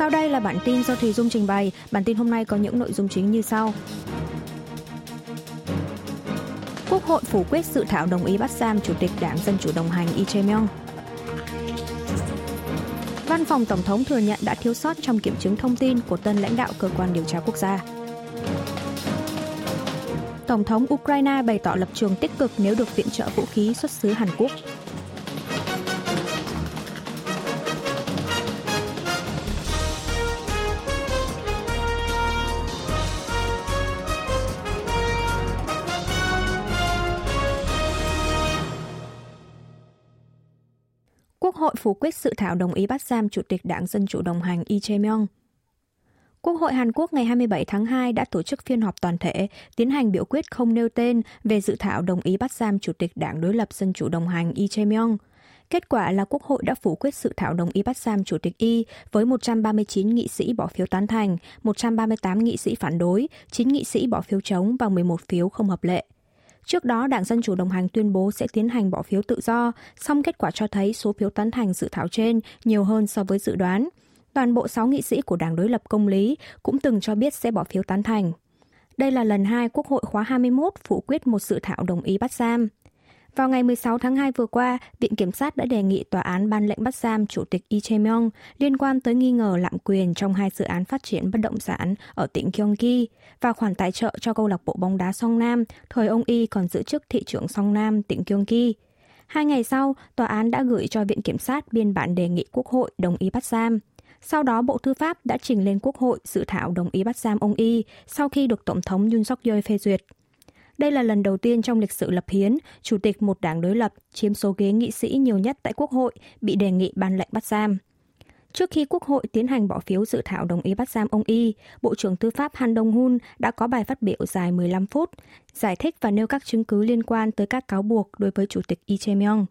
Sau đây là bản tin do Thùy Dung trình bày. Bản tin hôm nay có những nội dung chính như sau. Quốc hội phủ quyết dự thảo đồng ý bắt giam Chủ tịch Đảng Dân Chủ đồng hành Lee Jae-myung. Văn phòng Tổng thống thừa nhận đã thiếu sót trong kiểm chứng thông tin của tân lãnh đạo cơ quan điều tra quốc gia. Tổng thống Ukraine bày tỏ lập trường tích cực nếu được viện trợ vũ khí xuất xứ Hàn Quốc. Hội phủ quyết sự thảo đồng ý bắt giam Chủ tịch Đảng Dân Chủ đồng hành Lee Jae-myung. Quốc hội Hàn Quốc ngày 27 tháng 2 đã tổ chức phiên họp toàn thể, tiến hành biểu quyết không nêu tên về dự thảo đồng ý bắt giam Chủ tịch Đảng đối lập Dân Chủ đồng hành Lee Jae-myung. Kết quả là Quốc hội đã phủ quyết sự thảo đồng ý bắt giam Chủ tịch Y với 139 nghị sĩ bỏ phiếu tán thành, 138 nghị sĩ phản đối, 9 nghị sĩ bỏ phiếu chống và 11 phiếu không hợp lệ. Trước đó, Đảng Dân Chủ đồng hành tuyên bố sẽ tiến hành bỏ phiếu tự do, song kết quả cho thấy số phiếu tán thành dự thảo trên nhiều hơn so với dự đoán. Toàn bộ 6 nghị sĩ của Đảng đối lập công lý cũng từng cho biết sẽ bỏ phiếu tán thành. Đây là lần hai Quốc hội khóa 21 phủ quyết một dự thảo đồng ý bắt giam. Vào ngày 16 tháng 2 vừa qua, Viện Kiểm sát đã đề nghị tòa án ban lệnh bắt giam Chủ tịch Lee Jae-myung liên quan tới nghi ngờ lạm quyền trong hai dự án phát triển bất động sản ở tỉnh Gyeonggi và khoản tài trợ cho câu lạc bộ bóng đá Song Nam, thời ông Y còn giữ chức thị trưởng Song Nam, tỉnh Gyeonggi. Hai ngày sau, tòa án đã gửi cho Viện Kiểm sát biên bản đề nghị Quốc hội đồng ý bắt giam. Sau đó, Bộ Tư pháp đã trình lên Quốc hội dự thảo đồng ý bắt giam ông Y sau khi được Tổng thống Yoon suk yeol phê duyệt. Đây là lần đầu tiên trong lịch sử lập hiến, chủ tịch một đảng đối lập chiếm số ghế nghị sĩ nhiều nhất tại Quốc hội bị đề nghị ban lệnh bắt giam. Trước khi Quốc hội tiến hành bỏ phiếu dự thảo đồng ý bắt giam ông Y, Bộ trưởng Tư pháp Han Dong-hun đã có bài phát biểu dài 15 phút, giải thích và nêu các chứng cứ liên quan tới các cáo buộc đối với Chủ tịch Lee Jae-myung.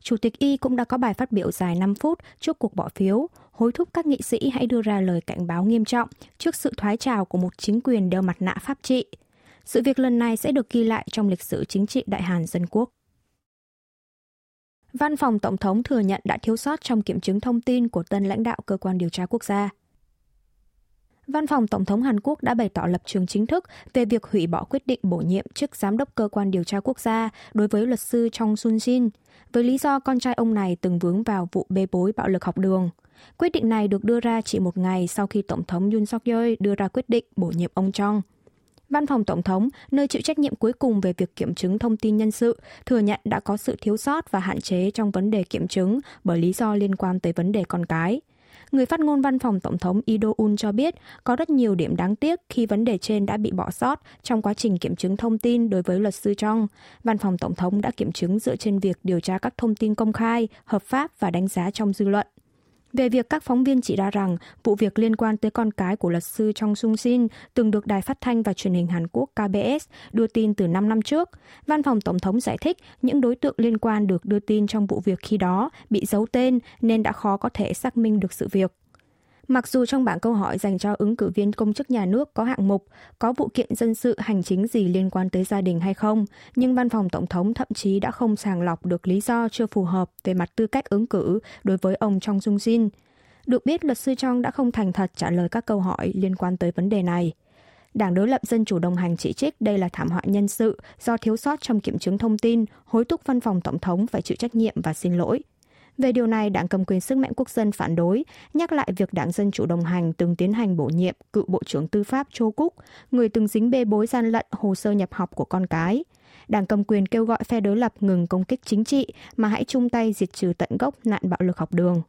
Chủ tịch Y cũng đã có bài phát biểu dài 5 phút trước cuộc bỏ phiếu, hối thúc các nghị sĩ hãy đưa ra lời cảnh báo nghiêm trọng trước sự thoái trào của một chính quyền đeo mặt nạ pháp trị. Sự việc lần này sẽ được ghi lại trong lịch sử chính trị Đại Hàn Dân Quốc. Văn phòng Tổng thống thừa nhận đã thiếu sót trong kiểm chứng thông tin của tân lãnh đạo cơ quan điều tra quốc gia. Văn phòng Tổng thống Hàn Quốc đã bày tỏ lập trường chính thức về việc hủy bỏ quyết định bổ nhiệm chức giám đốc cơ quan điều tra quốc gia đối với luật sư Chong Sun Jin, với lý do con trai ông này từng vướng vào vụ bê bối bạo lực học đường. Quyết định này được đưa ra chỉ một ngày sau khi Tổng thống Yoon suk yeol đưa ra quyết định bổ nhiệm ông Chong. Văn phòng Tổng thống, nơi chịu trách nhiệm cuối cùng về việc kiểm chứng thông tin nhân sự, thừa nhận đã có sự thiếu sót và hạn chế trong vấn đề kiểm chứng bởi lý do liên quan tới vấn đề con cái. Người phát ngôn văn phòng Tổng thống Ido Un cho biết có rất nhiều điểm đáng tiếc khi vấn đề trên đã bị bỏ sót trong quá trình kiểm chứng thông tin đối với luật sư Trong. Văn phòng Tổng thống đã kiểm chứng dựa trên việc điều tra các thông tin công khai, hợp pháp và đánh giá trong dư luận. Về việc các phóng viên chỉ ra rằng vụ việc liên quan tới con cái của luật sư Trong Sung Sin từng được Đài Phát thanh và Truyền hình Hàn Quốc KBS đưa tin từ 5 năm trước, Văn phòng Tổng thống giải thích những đối tượng liên quan được đưa tin trong vụ việc khi đó bị giấu tên nên đã khó có thể xác minh được sự việc. Mặc dù trong bảng câu hỏi dành cho ứng cử viên công chức nhà nước có hạng mục có vụ kiện dân sự hành chính gì liên quan tới gia đình hay không, nhưng văn phòng tổng thống thậm chí đã không sàng lọc được lý do chưa phù hợp về mặt tư cách ứng cử đối với ông Trong Jung Jin. Được biết, luật sư Trong đã không thành thật trả lời các câu hỏi liên quan tới vấn đề này. Đảng đối lập Dân chủ đồng hành chỉ trích đây là thảm họa nhân sự do thiếu sót trong kiểm chứng thông tin, hối thúc văn phòng tổng thống phải chịu trách nhiệm và xin lỗi. Về điều này, Đảng cầm quyền sức mạnh quốc dân phản đối, nhắc lại việc Đảng Dân Chủ đồng hành từng tiến hành bổ nhiệm cựu Bộ trưởng Tư pháp Châu Cúc, người từng dính bê bối gian lận hồ sơ nhập học của con cái. Đảng cầm quyền kêu gọi phe đối lập ngừng công kích chính trị mà hãy chung tay diệt trừ tận gốc nạn bạo lực học đường.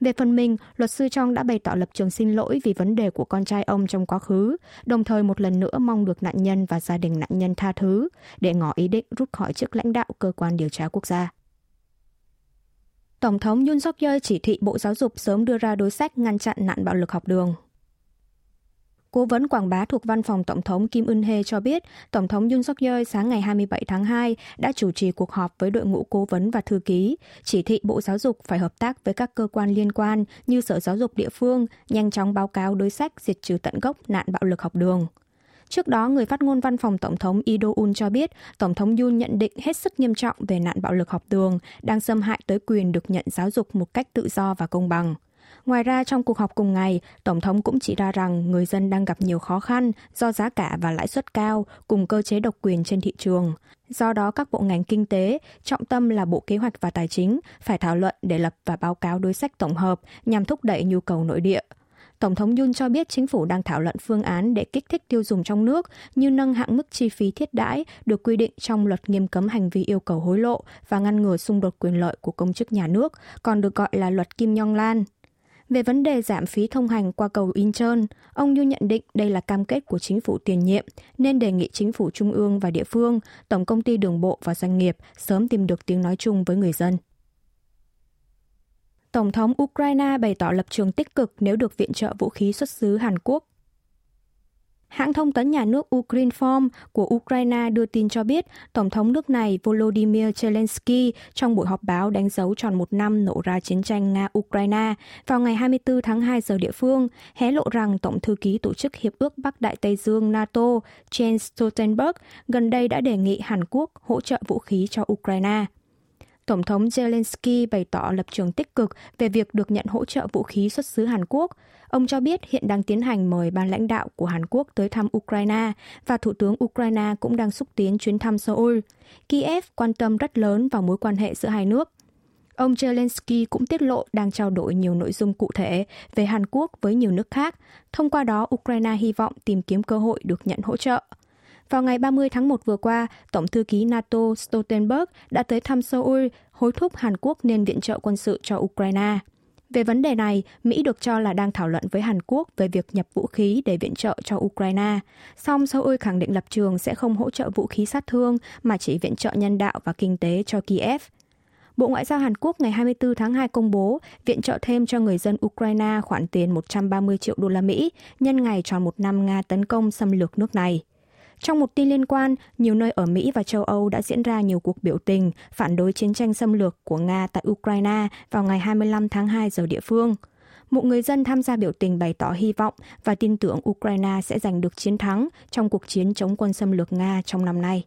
Về phần mình, luật sư Trong đã bày tỏ lập trường xin lỗi vì vấn đề của con trai ông trong quá khứ, đồng thời một lần nữa mong được nạn nhân và gia đình nạn nhân tha thứ để ngỏ ý định rút khỏi chức lãnh đạo cơ quan điều tra quốc gia. Tổng thống Yoon suk yeol chỉ thị Bộ Giáo dục sớm đưa ra đối sách ngăn chặn nạn bạo lực học đường. Cố vấn quảng bá thuộc văn phòng Tổng thống Kim Eun Hye cho biết, Tổng thống Yoon suk yeol sáng ngày 27 tháng 2 đã chủ trì cuộc họp với đội ngũ cố vấn và thư ký, chỉ thị Bộ Giáo dục phải hợp tác với các cơ quan liên quan như Sở Giáo dục địa phương, nhanh chóng báo cáo đối sách diệt trừ tận gốc nạn bạo lực học đường. Trước đó, người phát ngôn văn phòng Tổng thống Ido Un cho biết, Tổng thống Yoon nhận định hết sức nghiêm trọng về nạn bạo lực học đường, đang xâm hại tới quyền được nhận giáo dục một cách tự do và công bằng. Ngoài ra, trong cuộc họp cùng ngày, Tổng thống cũng chỉ ra rằng người dân đang gặp nhiều khó khăn do giá cả và lãi suất cao cùng cơ chế độc quyền trên thị trường. Do đó, các bộ ngành kinh tế, trọng tâm là Bộ Kế hoạch và Tài chính, phải thảo luận để lập và báo cáo đối sách tổng hợp nhằm thúc đẩy nhu cầu nội địa. Tổng thống Yun cho biết chính phủ đang thảo luận phương án để kích thích tiêu dùng trong nước như nâng hạn mức chi phí thiết đãi được quy định trong luật nghiêm cấm hành vi yêu cầu hối lộ và ngăn ngừa xung đột quyền lợi của công chức nhà nước, còn được gọi là luật Kim Nhong Lan. Về vấn đề giảm phí thông hành qua cầu Incheon, ông Yu nhận định đây là cam kết của chính phủ tiền nhiệm, nên đề nghị chính phủ trung ương và địa phương, tổng công ty đường bộ và doanh nghiệp sớm tìm được tiếng nói chung với người dân. Tổng thống Ukraine bày tỏ lập trường tích cực nếu được viện trợ vũ khí xuất xứ Hàn Quốc. Hãng thông tấn nhà nước Ukrinform của Ukraine đưa tin cho biết Tổng thống nước này Volodymyr Zelensky trong buổi họp báo đánh dấu tròn một năm nổ ra chiến tranh Nga-Ukraine vào ngày 24 tháng 2 giờ địa phương, hé lộ rằng Tổng thư ký Tổ chức Hiệp ước Bắc Đại Tây Dương NATO Jens Stoltenberg gần đây đã đề nghị Hàn Quốc hỗ trợ vũ khí cho Ukraine. Tổng thống Zelensky bày tỏ lập trường tích cực về việc được nhận hỗ trợ vũ khí xuất xứ Hàn Quốc. Ông cho biết hiện đang tiến hành mời ban lãnh đạo của Hàn Quốc tới thăm Ukraine và Thủ tướng Ukraine cũng đang xúc tiến chuyến thăm Seoul. Kiev quan tâm rất lớn vào mối quan hệ giữa hai nước. Ông Zelensky cũng tiết lộ đang trao đổi nhiều nội dung cụ thể về Hàn Quốc với nhiều nước khác. Thông qua đó, Ukraine hy vọng tìm kiếm cơ hội được nhận hỗ trợ. Vào ngày 30 tháng 1 vừa qua, Tổng thư ký NATO Stoltenberg đã tới thăm Seoul, hối thúc Hàn Quốc nên viện trợ quân sự cho Ukraine. Về vấn đề này, Mỹ được cho là đang thảo luận với Hàn Quốc về việc nhập vũ khí để viện trợ cho Ukraine. Song Seoul khẳng định lập trường sẽ không hỗ trợ vũ khí sát thương mà chỉ viện trợ nhân đạo và kinh tế cho Kiev. Bộ Ngoại giao Hàn Quốc ngày 24 tháng 2 công bố viện trợ thêm cho người dân Ukraine khoản tiền 130 triệu đô la Mỹ nhân ngày tròn một năm Nga tấn công xâm lược nước này. Trong một tin liên quan, nhiều nơi ở Mỹ và châu Âu đã diễn ra nhiều cuộc biểu tình phản đối chiến tranh xâm lược của Nga tại Ukraine vào ngày 25 tháng 2 giờ địa phương. Một người dân tham gia biểu tình bày tỏ hy vọng và tin tưởng Ukraine sẽ giành được chiến thắng trong cuộc chiến chống quân xâm lược Nga trong năm nay.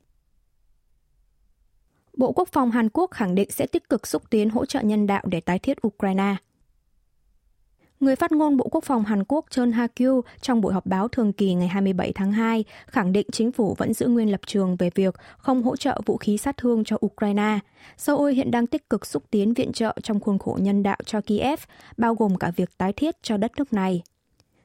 Bộ Quốc phòng Hàn Quốc khẳng định sẽ tích cực xúc tiến hỗ trợ nhân đạo để tái thiết Ukraine. Người phát ngôn Bộ Quốc phòng Hàn Quốc Chun Ha-kyu trong buổi họp báo thường kỳ ngày 27 tháng 2 khẳng định chính phủ vẫn giữ nguyên lập trường về việc không hỗ trợ vũ khí sát thương cho Ukraine. Seoul hiện đang tích cực xúc tiến viện trợ trong khuôn khổ nhân đạo cho Kiev, bao gồm cả việc tái thiết cho đất nước này.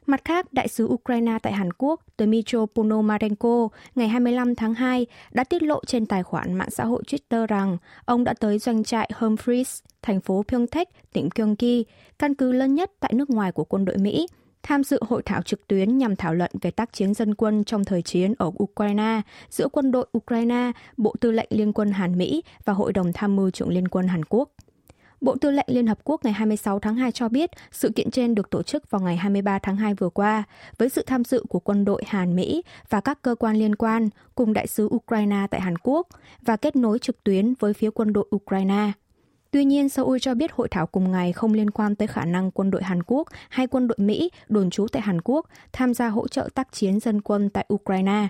Mặt khác, đại sứ Ukraine tại Hàn Quốc Dmytro Ponomarenko ngày 25 tháng 2 đã tiết lộ trên tài khoản mạng xã hội Twitter rằng ông đã tới doanh trại Humphreys, thành phố Pyeongtaek, tỉnh Gyeonggi, căn cứ lớn nhất tại nước ngoài của quân đội Mỹ, tham dự hội thảo trực tuyến nhằm thảo luận về tác chiến dân quân trong thời chiến ở Ukraine giữa quân đội Ukraine, Bộ Tư lệnh Liên quân Hàn Mỹ và Hội đồng Tham mưu trưởng Liên quân Hàn Quốc. Bộ Tư lệnh Liên Hợp Quốc ngày 26 tháng 2 cho biết sự kiện trên được tổ chức vào ngày 23 tháng 2 vừa qua với sự tham dự của quân đội Hàn Mỹ và các cơ quan liên quan cùng đại sứ Ukraine tại Hàn Quốc và kết nối trực tuyến với phía quân đội Ukraine. Tuy nhiên, Seoul cho biết hội thảo cùng ngày không liên quan tới khả năng quân đội Hàn Quốc hay quân đội Mỹ đồn trú tại Hàn Quốc tham gia hỗ trợ tác chiến dân quân tại Ukraine.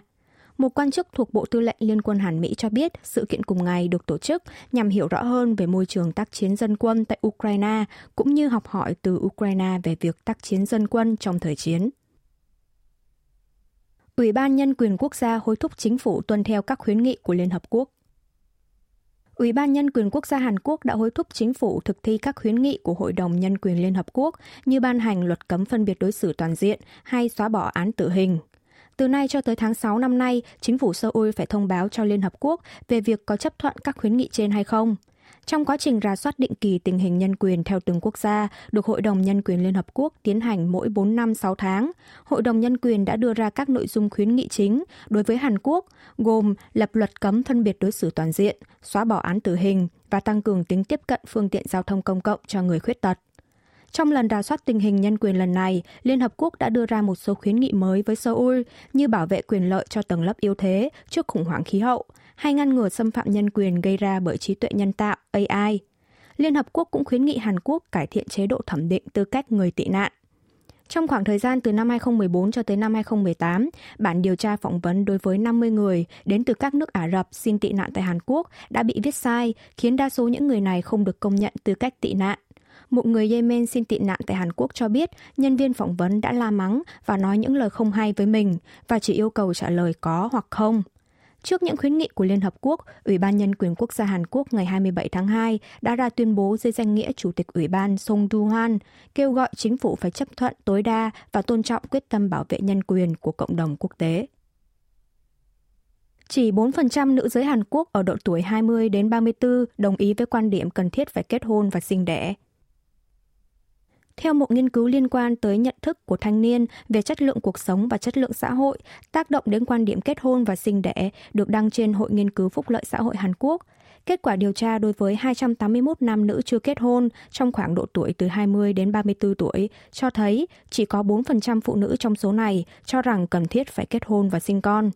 Một quan chức thuộc Bộ Tư lệnh Liên quân Hàn Mỹ cho biết sự kiện cùng ngày được tổ chức nhằm hiểu rõ hơn về môi trường tác chiến dân quân tại Ukraine, cũng như học hỏi từ Ukraine về việc tác chiến dân quân trong thời chiến. Ủy ban Nhân quyền Quốc gia hối thúc chính phủ tuân theo các khuyến nghị của Liên Hợp Quốc. Ủy ban Nhân quyền Quốc gia Hàn Quốc đã hối thúc chính phủ thực thi các khuyến nghị của Hội đồng Nhân quyền Liên Hợp Quốc như ban hành luật cấm phân biệt đối xử toàn diện hay xóa bỏ án tử hình. Từ nay cho tới tháng 6 năm nay, chính phủ Seoul phải thông báo cho Liên Hợp Quốc về việc có chấp thuận các khuyến nghị trên hay không. Trong quá trình rà soát định kỳ tình hình nhân quyền theo từng quốc gia, được Hội đồng Nhân quyền Liên Hợp Quốc tiến hành mỗi 4 năm 6 tháng, Hội đồng Nhân quyền đã đưa ra các nội dung khuyến nghị chính đối với Hàn Quốc, gồm lập luật cấm phân biệt đối xử toàn diện, xóa bỏ án tử hình và tăng cường tính tiếp cận phương tiện giao thông công cộng cho người khuyết tật. Trong lần rà soát tình hình nhân quyền lần này, Liên Hợp Quốc đã đưa ra một số khuyến nghị mới với Seoul như bảo vệ quyền lợi cho tầng lớp yếu thế trước khủng hoảng khí hậu hay ngăn ngừa xâm phạm nhân quyền gây ra bởi trí tuệ nhân tạo AI. Liên Hợp Quốc cũng khuyến nghị Hàn Quốc cải thiện chế độ thẩm định tư cách người tị nạn. Trong khoảng thời gian từ năm 2014 cho tới năm 2018, bản điều tra phỏng vấn đối với 50 người đến từ các nước Ả Rập xin tị nạn tại Hàn Quốc đã bị viết sai, khiến đa số những người này không được công nhận tư cách tị nạn một người Yemen xin tị nạn tại Hàn Quốc cho biết nhân viên phỏng vấn đã la mắng và nói những lời không hay với mình và chỉ yêu cầu trả lời có hoặc không. Trước những khuyến nghị của Liên Hợp Quốc, Ủy ban Nhân quyền Quốc gia Hàn Quốc ngày 27 tháng 2 đã ra tuyên bố dưới danh nghĩa Chủ tịch Ủy ban Song Du-hoan kêu gọi chính phủ phải chấp thuận tối đa và tôn trọng quyết tâm bảo vệ nhân quyền của cộng đồng quốc tế. Chỉ 4% nữ giới Hàn Quốc ở độ tuổi 20 đến 34 đồng ý với quan điểm cần thiết phải kết hôn và sinh đẻ. Theo một nghiên cứu liên quan tới nhận thức của thanh niên về chất lượng cuộc sống và chất lượng xã hội, tác động đến quan điểm kết hôn và sinh đẻ được đăng trên Hội Nghiên cứu Phúc lợi xã hội Hàn Quốc. Kết quả điều tra đối với 281 nam nữ chưa kết hôn trong khoảng độ tuổi từ 20 đến 34 tuổi cho thấy chỉ có 4% phụ nữ trong số này cho rằng cần thiết phải kết hôn và sinh con.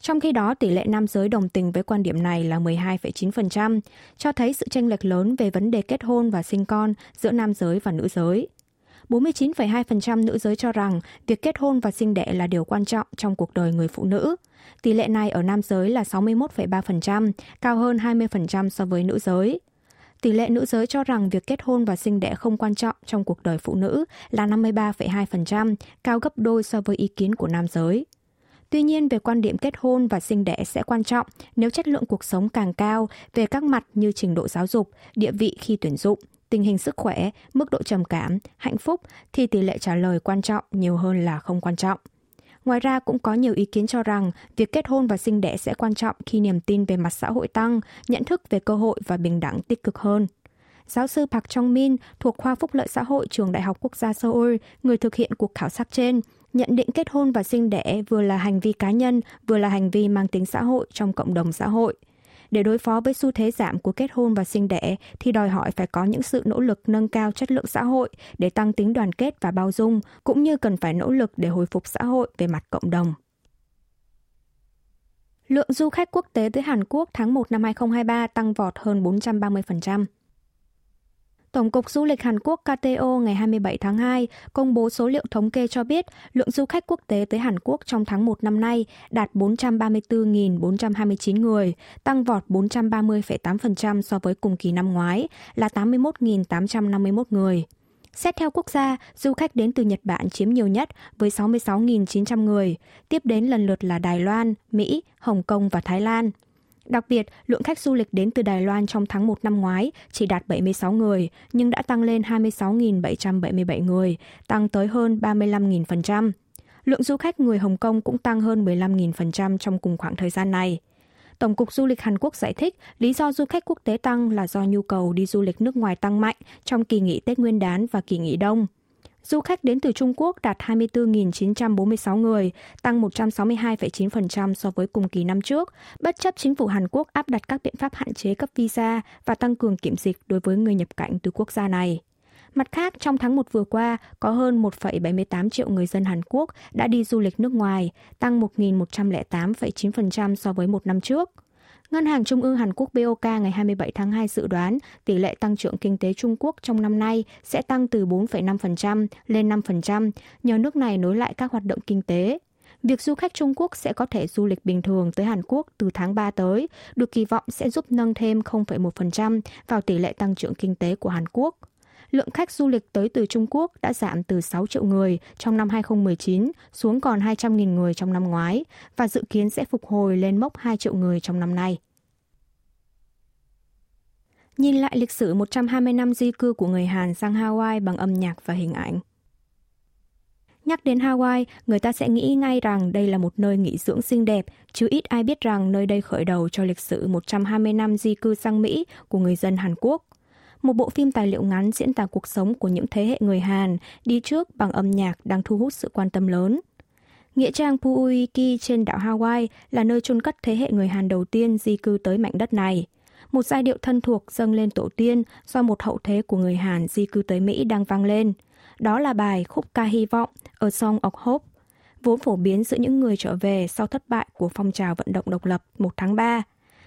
Trong khi đó, tỷ lệ nam giới đồng tình với quan điểm này là 12,9%, cho thấy sự chênh lệch lớn về vấn đề kết hôn và sinh con giữa nam giới và nữ giới. 49,2% nữ giới cho rằng việc kết hôn và sinh đẻ là điều quan trọng trong cuộc đời người phụ nữ. Tỷ lệ này ở nam giới là 61,3%, cao hơn 20% so với nữ giới. Tỷ lệ nữ giới cho rằng việc kết hôn và sinh đẻ không quan trọng trong cuộc đời phụ nữ là 53,2%, cao gấp đôi so với ý kiến của nam giới. Tuy nhiên, về quan điểm kết hôn và sinh đẻ sẽ quan trọng nếu chất lượng cuộc sống càng cao về các mặt như trình độ giáo dục, địa vị khi tuyển dụng, tình hình sức khỏe, mức độ trầm cảm, hạnh phúc thì tỷ lệ trả lời quan trọng nhiều hơn là không quan trọng. Ngoài ra cũng có nhiều ý kiến cho rằng việc kết hôn và sinh đẻ sẽ quan trọng khi niềm tin về mặt xã hội tăng, nhận thức về cơ hội và bình đẳng tích cực hơn. Giáo sư Park Chong Min thuộc khoa phúc lợi xã hội trường Đại học Quốc gia Seoul, người thực hiện cuộc khảo sát trên, nhận định kết hôn và sinh đẻ vừa là hành vi cá nhân, vừa là hành vi mang tính xã hội trong cộng đồng xã hội. Để đối phó với xu thế giảm của kết hôn và sinh đẻ thì đòi hỏi phải có những sự nỗ lực nâng cao chất lượng xã hội để tăng tính đoàn kết và bao dung, cũng như cần phải nỗ lực để hồi phục xã hội về mặt cộng đồng. Lượng du khách quốc tế tới Hàn Quốc tháng 1 năm 2023 tăng vọt hơn 430%. Tổng cục Du lịch Hàn Quốc KTO ngày 27 tháng 2 công bố số liệu thống kê cho biết lượng du khách quốc tế tới Hàn Quốc trong tháng 1 năm nay đạt 434.429 người, tăng vọt 430,8% so với cùng kỳ năm ngoái là 81.851 người. Xét theo quốc gia, du khách đến từ Nhật Bản chiếm nhiều nhất với 66.900 người, tiếp đến lần lượt là Đài Loan, Mỹ, Hồng Kông và Thái Lan. Đặc biệt, lượng khách du lịch đến từ Đài Loan trong tháng 1 năm ngoái chỉ đạt 76 người, nhưng đã tăng lên 26.777 người, tăng tới hơn 35.000%. Lượng du khách người Hồng Kông cũng tăng hơn 15.000% trong cùng khoảng thời gian này. Tổng cục Du lịch Hàn Quốc giải thích lý do du khách quốc tế tăng là do nhu cầu đi du lịch nước ngoài tăng mạnh trong kỳ nghỉ Tết Nguyên đán và kỳ nghỉ Đông. Du khách đến từ Trung Quốc đạt 24.946 người, tăng 162,9% so với cùng kỳ năm trước, bất chấp chính phủ Hàn Quốc áp đặt các biện pháp hạn chế cấp visa và tăng cường kiểm dịch đối với người nhập cảnh từ quốc gia này. Mặt khác, trong tháng 1 vừa qua, có hơn 1,78 triệu người dân Hàn Quốc đã đi du lịch nước ngoài, tăng 1.108,9% so với một năm trước. Ngân hàng Trung ương Hàn Quốc BOK ngày 27 tháng 2 dự đoán tỷ lệ tăng trưởng kinh tế Trung Quốc trong năm nay sẽ tăng từ 4,5% lên 5% nhờ nước này nối lại các hoạt động kinh tế. Việc du khách Trung Quốc sẽ có thể du lịch bình thường tới Hàn Quốc từ tháng 3 tới, được kỳ vọng sẽ giúp nâng thêm 0,1% vào tỷ lệ tăng trưởng kinh tế của Hàn Quốc lượng khách du lịch tới từ Trung Quốc đã giảm từ 6 triệu người trong năm 2019 xuống còn 200.000 người trong năm ngoái và dự kiến sẽ phục hồi lên mốc 2 triệu người trong năm nay. Nhìn lại lịch sử 120 năm di cư của người Hàn sang Hawaii bằng âm nhạc và hình ảnh. Nhắc đến Hawaii, người ta sẽ nghĩ ngay rằng đây là một nơi nghỉ dưỡng xinh đẹp, chứ ít ai biết rằng nơi đây khởi đầu cho lịch sử 120 năm di cư sang Mỹ của người dân Hàn Quốc một bộ phim tài liệu ngắn diễn tả cuộc sống của những thế hệ người Hàn đi trước bằng âm nhạc đang thu hút sự quan tâm lớn. Nghĩa trang Puuiki trên đảo Hawaii là nơi chôn cất thế hệ người Hàn đầu tiên di cư tới mảnh đất này. Một giai điệu thân thuộc dâng lên tổ tiên do một hậu thế của người Hàn di cư tới Mỹ đang vang lên. Đó là bài khúc ca hy vọng ở Song of Hope, vốn phổ biến giữa những người trở về sau thất bại của phong trào vận động độc lập 1 tháng 3.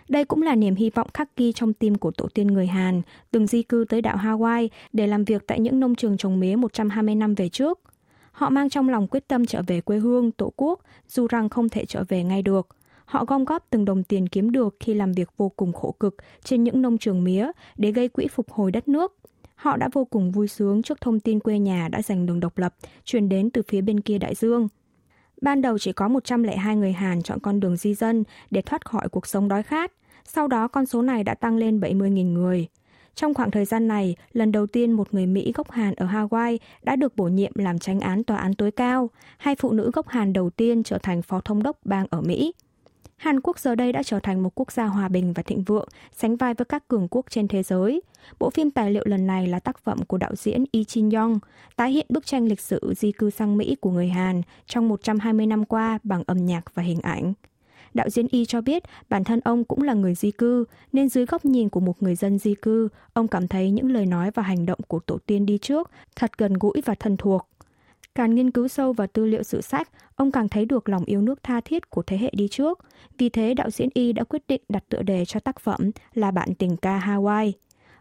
Đây cũng là niềm hy vọng khắc ghi trong tim của tổ tiên người Hàn, từng di cư tới đảo Hawaii để làm việc tại những nông trường trồng mía 120 năm về trước. Họ mang trong lòng quyết tâm trở về quê hương, tổ quốc, dù rằng không thể trở về ngay được. Họ gom góp từng đồng tiền kiếm được khi làm việc vô cùng khổ cực trên những nông trường mía để gây quỹ phục hồi đất nước. Họ đã vô cùng vui sướng trước thông tin quê nhà đã giành đường độc lập, truyền đến từ phía bên kia đại dương. Ban đầu chỉ có 102 người Hàn chọn con đường di dân để thoát khỏi cuộc sống đói khát. Sau đó con số này đã tăng lên 70.000 người. Trong khoảng thời gian này, lần đầu tiên một người Mỹ gốc Hàn ở Hawaii đã được bổ nhiệm làm tranh án tòa án tối cao. Hai phụ nữ gốc Hàn đầu tiên trở thành phó thống đốc bang ở Mỹ. Hàn Quốc giờ đây đã trở thành một quốc gia hòa bình và thịnh vượng, sánh vai với các cường quốc trên thế giới. Bộ phim tài liệu lần này là tác phẩm của đạo diễn Lee Chin Yong, tái hiện bức tranh lịch sử di cư sang Mỹ của người Hàn trong 120 năm qua bằng âm nhạc và hình ảnh. Đạo diễn Y cho biết bản thân ông cũng là người di cư, nên dưới góc nhìn của một người dân di cư, ông cảm thấy những lời nói và hành động của tổ tiên đi trước thật gần gũi và thân thuộc. Càng nghiên cứu sâu vào tư liệu sử sách, ông càng thấy được lòng yêu nước tha thiết của thế hệ đi trước. Vì thế, đạo diễn Y đã quyết định đặt tựa đề cho tác phẩm là Bạn tình ca Hawaii.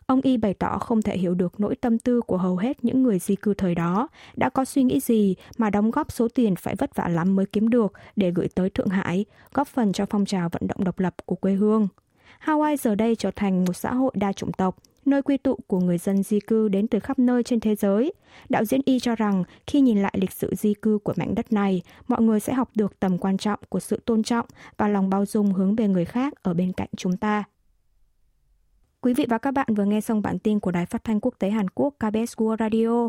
Ông Y bày tỏ không thể hiểu được nỗi tâm tư của hầu hết những người di cư thời đó, đã có suy nghĩ gì mà đóng góp số tiền phải vất vả lắm mới kiếm được để gửi tới Thượng Hải, góp phần cho phong trào vận động độc lập của quê hương. Hawaii giờ đây trở thành một xã hội đa chủng tộc, nơi quy tụ của người dân di cư đến từ khắp nơi trên thế giới. Đạo diễn Y cho rằng khi nhìn lại lịch sử di cư của mảnh đất này, mọi người sẽ học được tầm quan trọng của sự tôn trọng và lòng bao dung hướng về người khác ở bên cạnh chúng ta. Quý vị và các bạn vừa nghe xong bản tin của Đài Phát thanh Quốc tế Hàn Quốc KBS World Radio.